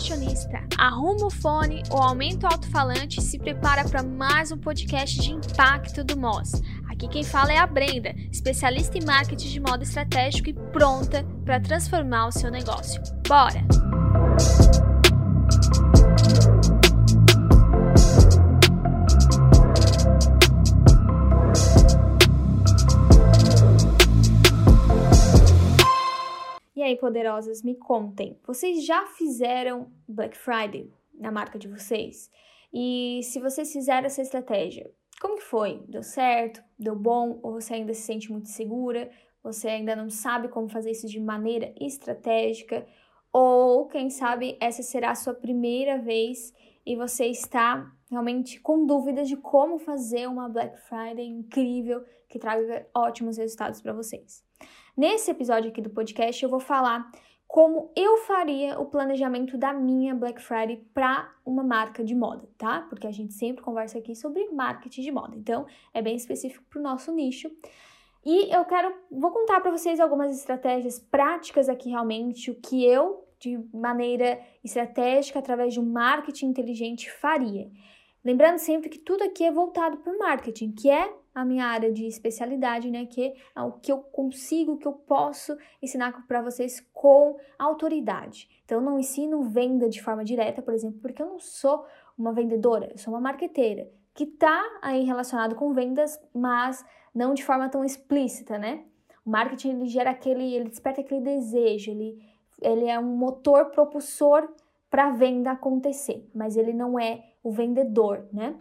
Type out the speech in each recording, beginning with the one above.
fashionista, arruma o fone ou aumenta o alto-falante e se prepara para mais um podcast de impacto do Moz. Aqui quem fala é a Brenda, especialista em marketing de moda estratégico e pronta para transformar o seu negócio. Bora! E aí, poderosas, me contem, vocês já fizeram Black Friday na marca de vocês? E se vocês fizeram essa estratégia, como que foi? Deu certo? Deu bom? Ou você ainda se sente muito segura? Você ainda não sabe como fazer isso de maneira estratégica? Ou, quem sabe, essa será a sua primeira vez e você está realmente com dúvidas de como fazer uma Black Friday incrível que traga ótimos resultados para vocês. Nesse episódio aqui do podcast, eu vou falar como eu faria o planejamento da minha Black Friday para uma marca de moda, tá? Porque a gente sempre conversa aqui sobre marketing de moda, então é bem específico para o nosso nicho. E eu quero, vou contar para vocês algumas estratégias práticas aqui realmente, o que eu, de maneira estratégica, através de um marketing inteligente, faria. Lembrando sempre que tudo aqui é voltado para o marketing, que é a minha área de especialidade, né? Que é o que eu consigo, que eu posso ensinar para vocês com autoridade. Então, eu não ensino venda de forma direta, por exemplo, porque eu não sou uma vendedora, eu sou uma marqueteira que está aí relacionado com vendas, mas não de forma tão explícita, né? O marketing ele gera aquele, ele desperta aquele desejo, ele, ele é um motor propulsor para a venda acontecer, mas ele não é o vendedor, né?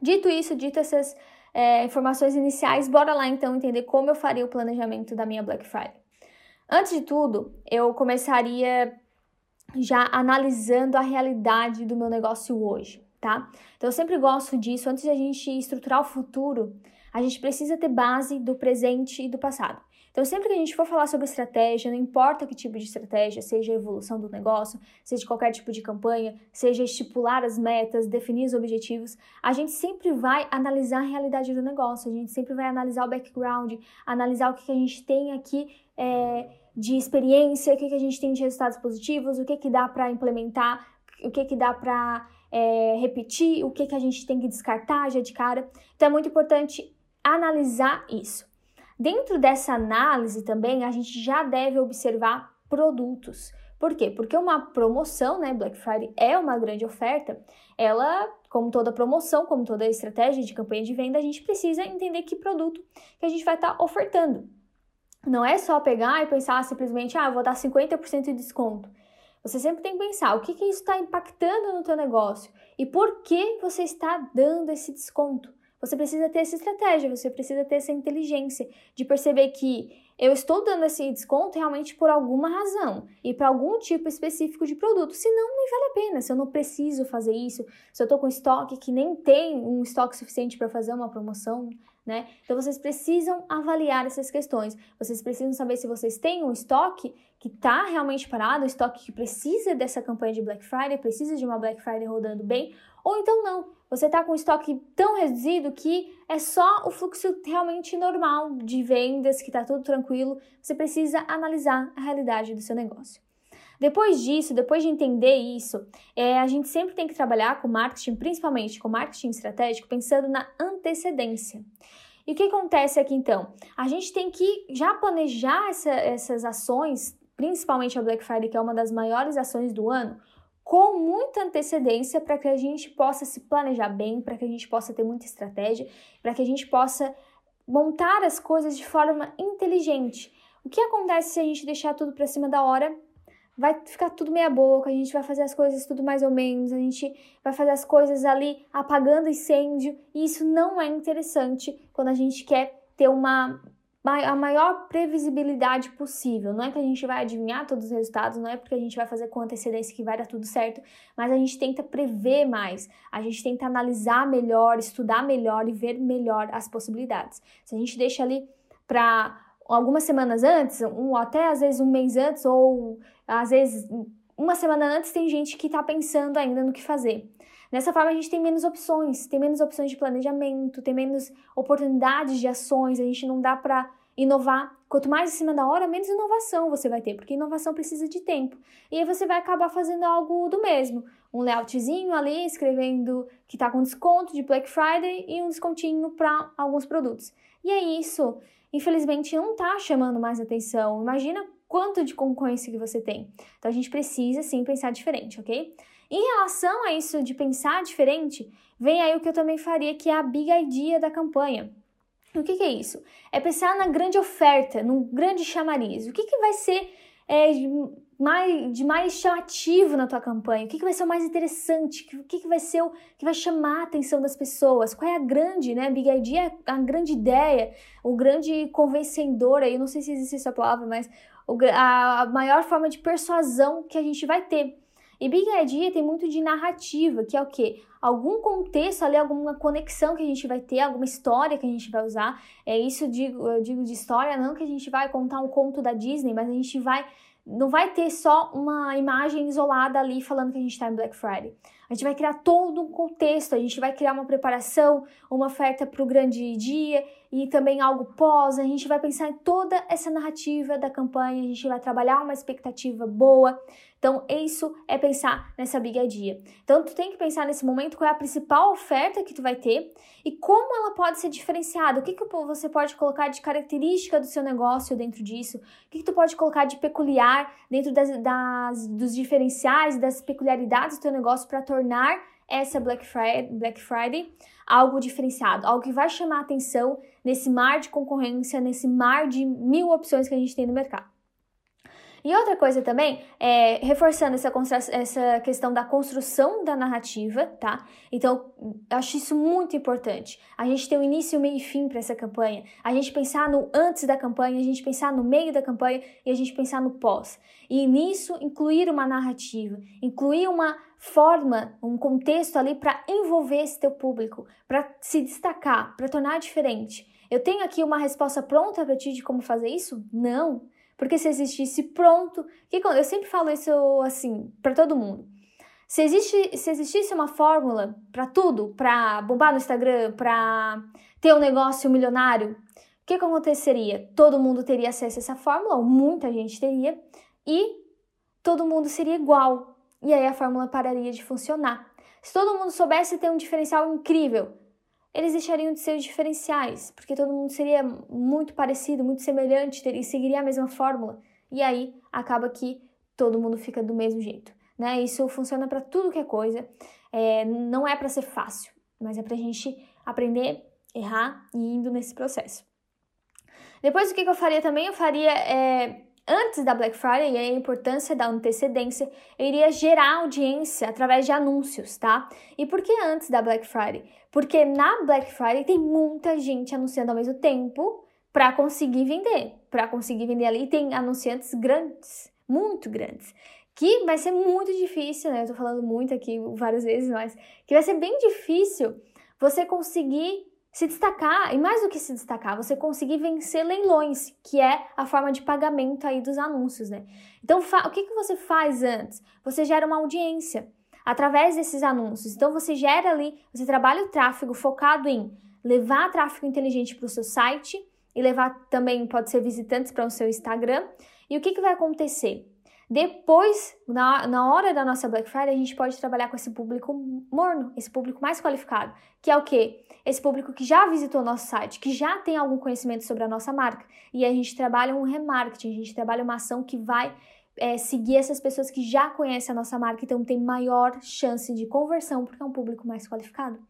Dito isso, dito essas é, informações iniciais, bora lá então entender como eu faria o planejamento da minha Black Friday. Antes de tudo, eu começaria já analisando a realidade do meu negócio hoje, tá? Então eu sempre gosto disso, antes de a gente estruturar o futuro, a gente precisa ter base do presente e do passado. Então, sempre que a gente for falar sobre estratégia, não importa que tipo de estratégia, seja a evolução do negócio, seja qualquer tipo de campanha, seja estipular as metas, definir os objetivos, a gente sempre vai analisar a realidade do negócio, a gente sempre vai analisar o background, analisar o que, a gente tem aqui é, de experiência, o que, que a gente tem de resultados positivos, o que, que dá para implementar, o que, que dá para é, repetir, o que, que a gente tem que descartar já de cara. Então, é muito importante analisar isso. Dentro dessa análise também, a gente já deve observar produtos. Por quê? Porque uma promoção, né, Black Friday é uma grande oferta, ela, como toda promoção, como toda estratégia de campanha de venda, a gente precisa entender que produto que a gente vai estar tá ofertando. Não é só pegar e pensar simplesmente, ah, vou dar 50% de desconto. Você sempre tem que pensar o que, que isso está impactando no teu negócio e por que você está dando esse desconto. Você precisa ter essa estratégia, você precisa ter essa inteligência de perceber que eu estou dando esse desconto realmente por alguma razão e para algum tipo específico de produto. Senão, nem vale a pena. Se eu não preciso fazer isso, se eu estou com estoque que nem tem um estoque suficiente para fazer uma promoção, né? Então vocês precisam avaliar essas questões. Vocês precisam saber se vocês têm um estoque que está realmente parado, um estoque que precisa dessa campanha de Black Friday, precisa de uma Black Friday rodando bem, ou então não. Você está com um estoque tão reduzido que é só o fluxo realmente normal de vendas, que está tudo tranquilo. Você precisa analisar a realidade do seu negócio. Depois disso, depois de entender isso, é, a gente sempre tem que trabalhar com marketing, principalmente com marketing estratégico, pensando na antecedência. E o que acontece aqui então? A gente tem que já planejar essa, essas ações, principalmente a Black Friday, que é uma das maiores ações do ano, com muita antecedência para que a gente possa se planejar bem, para que a gente possa ter muita estratégia, para que a gente possa montar as coisas de forma inteligente. O que acontece se a gente deixar tudo para cima da hora? Vai ficar tudo meia boca, a gente vai fazer as coisas tudo mais ou menos, a gente vai fazer as coisas ali apagando incêndio, e isso não é interessante quando a gente quer ter uma a maior previsibilidade possível. Não é que a gente vai adivinhar todos os resultados, não é porque a gente vai fazer com antecedência que vai dar tudo certo, mas a gente tenta prever mais, a gente tenta analisar melhor, estudar melhor e ver melhor as possibilidades. Se a gente deixa ali para algumas semanas antes, um, até às vezes um mês antes, ou às vezes uma semana antes, tem gente que está pensando ainda no que fazer. Dessa forma, a gente tem menos opções, tem menos opções de planejamento, tem menos oportunidades de ações, a gente não dá para inovar Quanto mais em cima da hora, menos inovação você vai ter, porque inovação precisa de tempo. E aí você vai acabar fazendo algo do mesmo. Um layoutzinho ali, escrevendo que está com desconto de Black Friday e um descontinho para alguns produtos. E é isso. Infelizmente, não está chamando mais atenção. Imagina quanto de concorrência que você tem. Então, a gente precisa, sim, pensar diferente, ok? Em relação a isso de pensar diferente, vem aí o que eu também faria, que é a big idea da campanha. O que, que, é isso? É pensar na grande oferta, num grande chamariz. O que, que vai ser é, mais, de mais chamativo na tua campanha? O que, que vai ser o mais interessante? O que, que vai ser o que vai chamar a atenção das pessoas? Qual é a grande, né? Big idea, a grande ideia, o grande convencedor aí, não sei se existe essa palavra, mas a maior forma de persuasão que a gente vai ter. E Big Idea tem muito de narrativa, que é o quê? Algum contexto ali, alguma conexão que a gente vai ter, alguma história que a gente vai usar. É isso eu digo, eu digo de história, não que a gente vai contar um conto da Disney, mas a gente vai não vai ter só uma imagem isolada ali falando que a gente está em Black Friday. A gente vai criar todo um contexto, a gente vai criar uma preparação, uma oferta para o grande dia e também algo pós. A gente vai pensar em toda essa narrativa da campanha, a gente vai trabalhar uma expectativa boa. Então, isso é pensar nessa big idea. Então, tu tem que pensar nesse momento qual é a principal oferta que tu vai ter e como ela pode ser diferenciada. O que, que você pode colocar de característica do seu negócio dentro disso? O que, que tu pode colocar de peculiar dentro das, das dos diferenciais, das peculiaridades do teu negócio para tornar essa Black Friday, Black Friday algo diferenciado, algo que vai chamar atenção nesse mar de concorrência, nesse mar de mil opções que a gente tem no mercado. E outra coisa também, é, reforçando essa, essa questão da construção da narrativa, tá? Então, acho isso muito importante. A gente ter um início, meio e fim para essa campanha. A gente pensar no antes da campanha, a gente pensar no meio da campanha e a gente pensar no pós. E nisso, incluir uma narrativa, incluir uma forma, um contexto ali para envolver esse teu público, para se destacar, para tornar diferente. Eu tenho aqui uma resposta pronta para ti de como fazer isso? Não. Porque se existisse pronto, que eu sempre falo isso assim para todo mundo. Se, existe, se existisse uma fórmula para tudo, para bombar no Instagram, para ter um negócio milionário, o que, que aconteceria? Todo mundo teria acesso a essa fórmula, ou muita gente teria, e todo mundo seria igual. E aí a fórmula pararia de funcionar. Se todo mundo soubesse ter um diferencial incrível, eles deixariam de ser diferenciais, porque todo mundo seria muito parecido, muito semelhante e seguiria a mesma fórmula. E aí acaba que todo mundo fica do mesmo jeito. Né? Isso funciona para tudo que é coisa. É, não é para ser fácil, mas é para a gente aprender, errar e indo nesse processo. Depois, o que, que eu faria também? Eu faria é, antes da Black Friday, e a importância da antecedência, eu iria gerar audiência através de anúncios, tá? E por que antes da Black Friday? Porque na Black Friday tem muita gente anunciando ao mesmo tempo para conseguir vender. Para conseguir vender ali, tem anunciantes grandes, muito grandes. Que vai ser muito difícil, né? Eu tô falando muito aqui várias vezes, mas que vai ser bem difícil você conseguir se destacar, e mais do que se destacar, você conseguir vencer leilões, que é a forma de pagamento aí dos anúncios, né? Então, o que, que você faz antes? Você gera uma audiência através desses anúncios. Então, você gera ali, você trabalha o tráfego focado em levar tráfego inteligente para o seu site e levar também, pode ser visitantes para o seu Instagram. E o que, que vai acontecer? Depois, na, na hora da nossa Black Friday, a gente pode trabalhar com esse público morno, esse público mais qualificado, que é o quê? Esse público que já visitou nosso site, que já tem algum conhecimento sobre a nossa marca. E a gente trabalha um remarketing, a gente trabalha uma ação que vai é, seguir essas pessoas que já conhecem a nossa marca, então tem maior chance de conversão, porque é um público mais qualificado.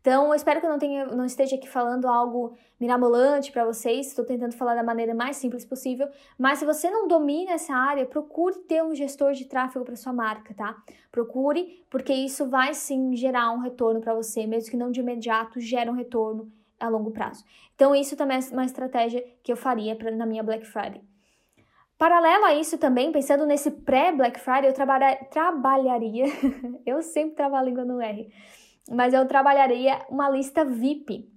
Então, eu espero que eu não, tenha, não esteja aqui falando algo mirabolante para vocês, estou tentando falar da maneira mais simples possível, mas se você não domina essa área, procure ter um gestor de tráfego para sua marca, tá? Procure, porque isso vai sim gerar um retorno para você, mesmo que não de imediato, gera um retorno a longo prazo. Então, isso também é uma estratégia que eu faria pra, na minha Black Friday. Paralelo a isso também, pensando nesse pré-Black Friday, eu trabalha, trabalharia, eu sempre trabalho a língua no R, mas eu trabalharia uma lista VIP.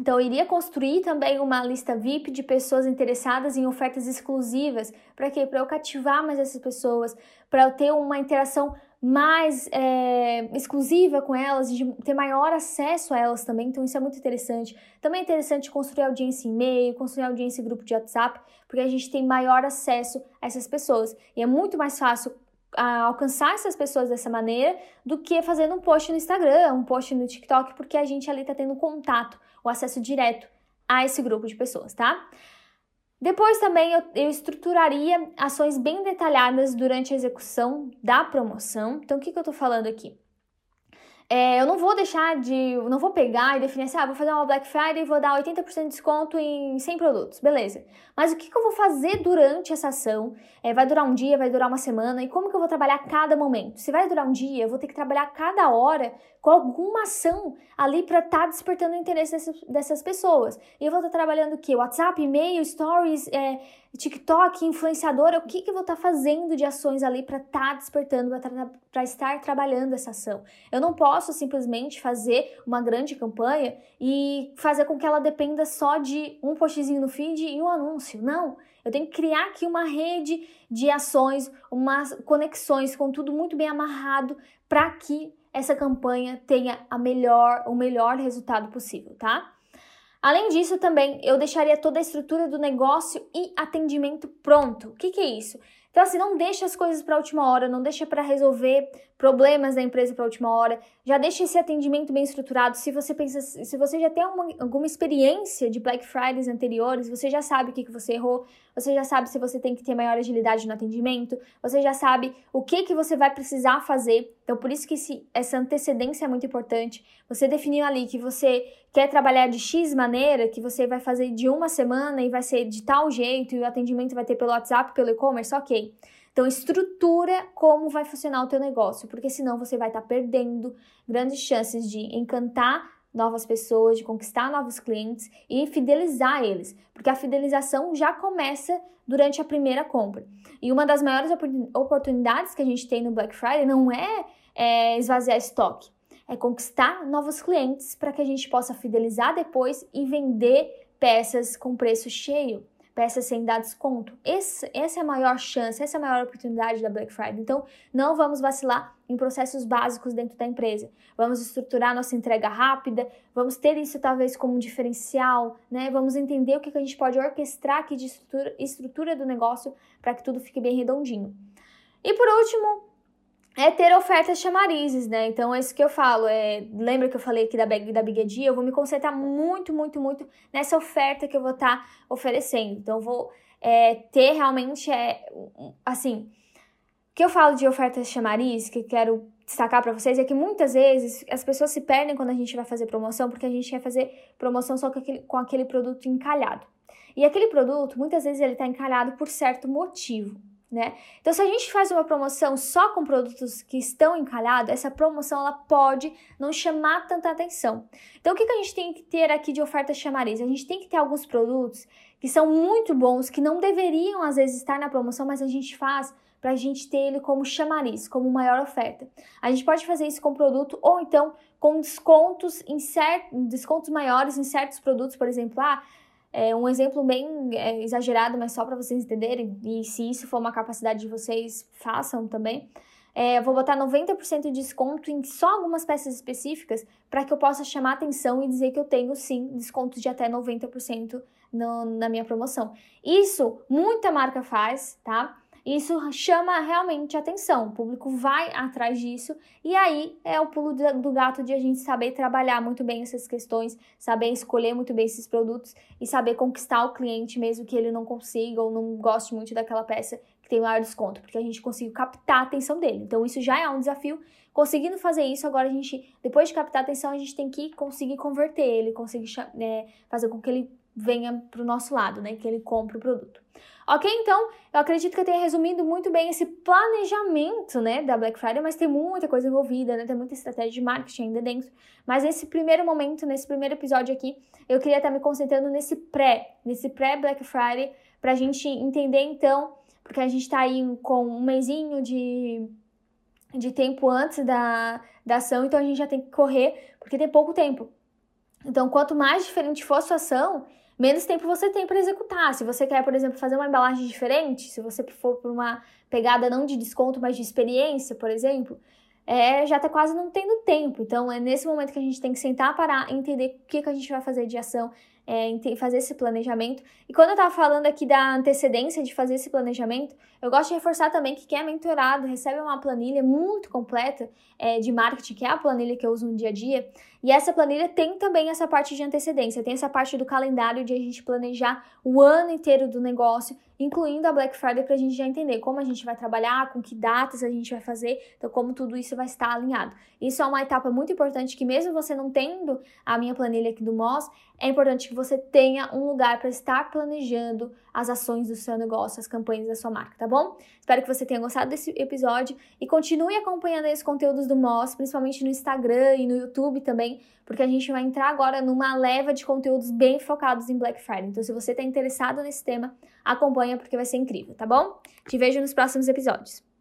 Então, eu iria construir também uma lista VIP de pessoas interessadas em ofertas exclusivas. Para quê? Para eu cativar mais essas pessoas, para eu ter uma interação mais é, exclusiva com elas, de ter maior acesso a elas também, então isso é muito interessante. Também é interessante construir audiência em e-mail, construir audiência em grupo de WhatsApp, porque a gente tem maior acesso a essas pessoas. E é muito mais fácil alcançar essas pessoas dessa maneira do que fazendo um post no Instagram, um post no TikTok, porque a gente ali tá tendo contato, o acesso direto a esse grupo de pessoas, tá? Depois também eu, eu, estruturaria ações bem detalhadas durante a execução da promoção. Então, o que, que eu tô falando aqui? É, eu não vou deixar de. Não vou pegar e definir assim, ah, vou fazer uma Black Friday e vou dar 80% de desconto em 100 produtos. Beleza. Mas o que, que eu vou fazer durante essa ação? É, vai durar um dia, vai durar uma semana? E como que eu vou trabalhar cada momento? Se vai durar um dia, eu vou ter que trabalhar cada hora com alguma ação ali para estar tá despertando o interesse dessas, dessas pessoas. E eu vou estar tá trabalhando o quê? WhatsApp, e-mail, stories, é, TikTok, influenciadora, o que, que eu vou estar tá fazendo de ações ali para estar tá despertando, para estar trabalhando essa ação. Eu não posso simplesmente fazer uma grande campanha e fazer com que ela dependa só de um postzinho no feed e um anúncio. Não. Eu tenho que criar aqui uma rede de ações, umas conexões com tudo muito bem amarrado para que essa campanha tenha a melhor, o melhor resultado possível, tá? Além disso, também eu deixaria toda a estrutura do negócio e atendimento pronto. O que, que é isso? Então, assim, não deixa as coisas para a última hora, não deixa para resolver problemas da empresa para a última hora. Já deixa esse atendimento bem estruturado. Se você pensa, se você já tem uma, alguma experiência de Black Fridays anteriores, você já sabe o que, que você errou, você já sabe se você tem que ter maior agilidade no atendimento, você já sabe o que, que você vai precisar fazer. Então, por isso que esse, essa antecedência é muito importante. Você definiu ali que você quer trabalhar de X maneira, que você vai fazer de uma semana e vai ser de tal jeito, e o atendimento vai ter pelo WhatsApp, pelo e-commerce, ok. Então, estrutura como vai funcionar o teu negócio, porque senão você vai estar tá perdendo grandes chances de encantar novas pessoas, de conquistar novos clientes e fidelizar eles, porque a fidelização já começa durante a primeira compra. E uma das maiores oportunidades que a gente tem no Black Friday não é, é esvaziar estoque, é conquistar novos clientes para que a gente possa fidelizar depois e vender peças com preço cheio peças sem dar desconto. Esse, essa é a maior chance, essa é a maior oportunidade da Black Friday. Então, não vamos vacilar em processos básicos dentro da empresa. Vamos estruturar nossa entrega rápida, vamos ter isso talvez como um diferencial, né? Vamos entender o que, que a gente pode orquestrar aqui de estrutura, estrutura do negócio para que tudo fique bem redondinho. E por último, é ter ofertas chamarizes, né? Então é isso que eu falo. É, lembra que eu falei aqui da, da Big Dia? Eu vou me concentrar muito, muito, muito nessa oferta que eu vou estar tá oferecendo. Então vou é, ter realmente, é, assim, o que eu falo de ofertas chamariz, que quero destacar para vocês, é que muitas vezes as pessoas se perdem quando a gente vai fazer promoção, porque a gente quer fazer promoção só com aquele, com aquele produto encalhado. E aquele produto, muitas vezes, ele está encalhado por certo motivo né? Então, se a gente faz uma promoção só com produtos que estão encalhados, essa promoção ela pode não chamar tanta atenção. Então, o que, que a gente tem que ter aqui de oferta chamariz? A gente tem que ter alguns produtos que são muito bons, que não deveriam às vezes estar na promoção, mas a gente faz para a gente ter ele como chamariz, como maior oferta. A gente pode fazer isso com produto ou então com descontos em certos descontos maiores em certos produtos, por exemplo, ah, é um exemplo bem é, exagerado, mas só para vocês entenderem, e se isso for uma capacidade de vocês, façam também. É, eu vou botar 90% de desconto em só algumas peças específicas para que eu possa chamar atenção e dizer que eu tenho sim descontos de até 90% no, na minha promoção. Isso muita marca faz, tá? Isso chama realmente atenção, o público vai atrás disso, e aí é o pulo do gato de a gente saber trabalhar muito bem essas questões, saber escolher muito bem esses produtos e saber conquistar o cliente, mesmo que ele não consiga ou não goste muito daquela peça que tem maior desconto, porque a gente conseguiu captar a atenção dele. Então, isso já é um desafio. Conseguindo fazer isso, agora a gente, depois de captar a atenção, a gente tem que conseguir converter ele, conseguir é, fazer com que ele venha para o nosso lado, né? Que ele compre o produto. Ok? Então, eu acredito que eu tenha resumido muito bem esse planejamento, né, da Black Friday, mas tem muita coisa envolvida, né? Tem muita estratégia de marketing ainda dentro. Mas nesse primeiro momento, nesse primeiro episódio aqui, eu queria estar me concentrando nesse pré, nesse pré-Black Friday, pra gente entender então, porque a gente tá aí com um mesinho de, de tempo antes da, da ação, então a gente já tem que correr, porque tem pouco tempo. Então, quanto mais diferente for a sua ação, menos tempo você tem para executar. Se você quer, por exemplo, fazer uma embalagem diferente, se você for por uma pegada não de desconto, mas de experiência, por exemplo, é, já está quase não tendo tempo. Então, é nesse momento que a gente tem que sentar para entender o que, que a gente vai fazer de ação, é, fazer esse planejamento. E quando eu estava falando aqui da antecedência de fazer esse planejamento, eu gosto de reforçar também que quem é mentorado recebe uma planilha muito completa é, de marketing, que é a planilha que eu uso no dia a dia. E essa planilha tem também essa parte de antecedência, tem essa parte do calendário de a gente planejar o ano inteiro do negócio, incluindo a Black Friday, para a gente já entender como a gente vai trabalhar, com que datas a gente vai fazer, então como tudo isso vai estar alinhado. Isso é uma etapa muito importante que mesmo você não tendo a minha planilha aqui do Moz, é importante que você tenha um lugar para estar planejando as ações do seu negócio, as campanhas da sua marca, tá bom? Espero que você tenha gostado desse episódio e continue acompanhando esses conteúdos do Moz, principalmente no Instagram e no YouTube também, porque a gente vai entrar agora numa leva de conteúdos bem focados em Black Friday. Então, se você está interessado nesse tema, acompanha porque vai ser incrível, tá bom? Te vejo nos próximos episódios.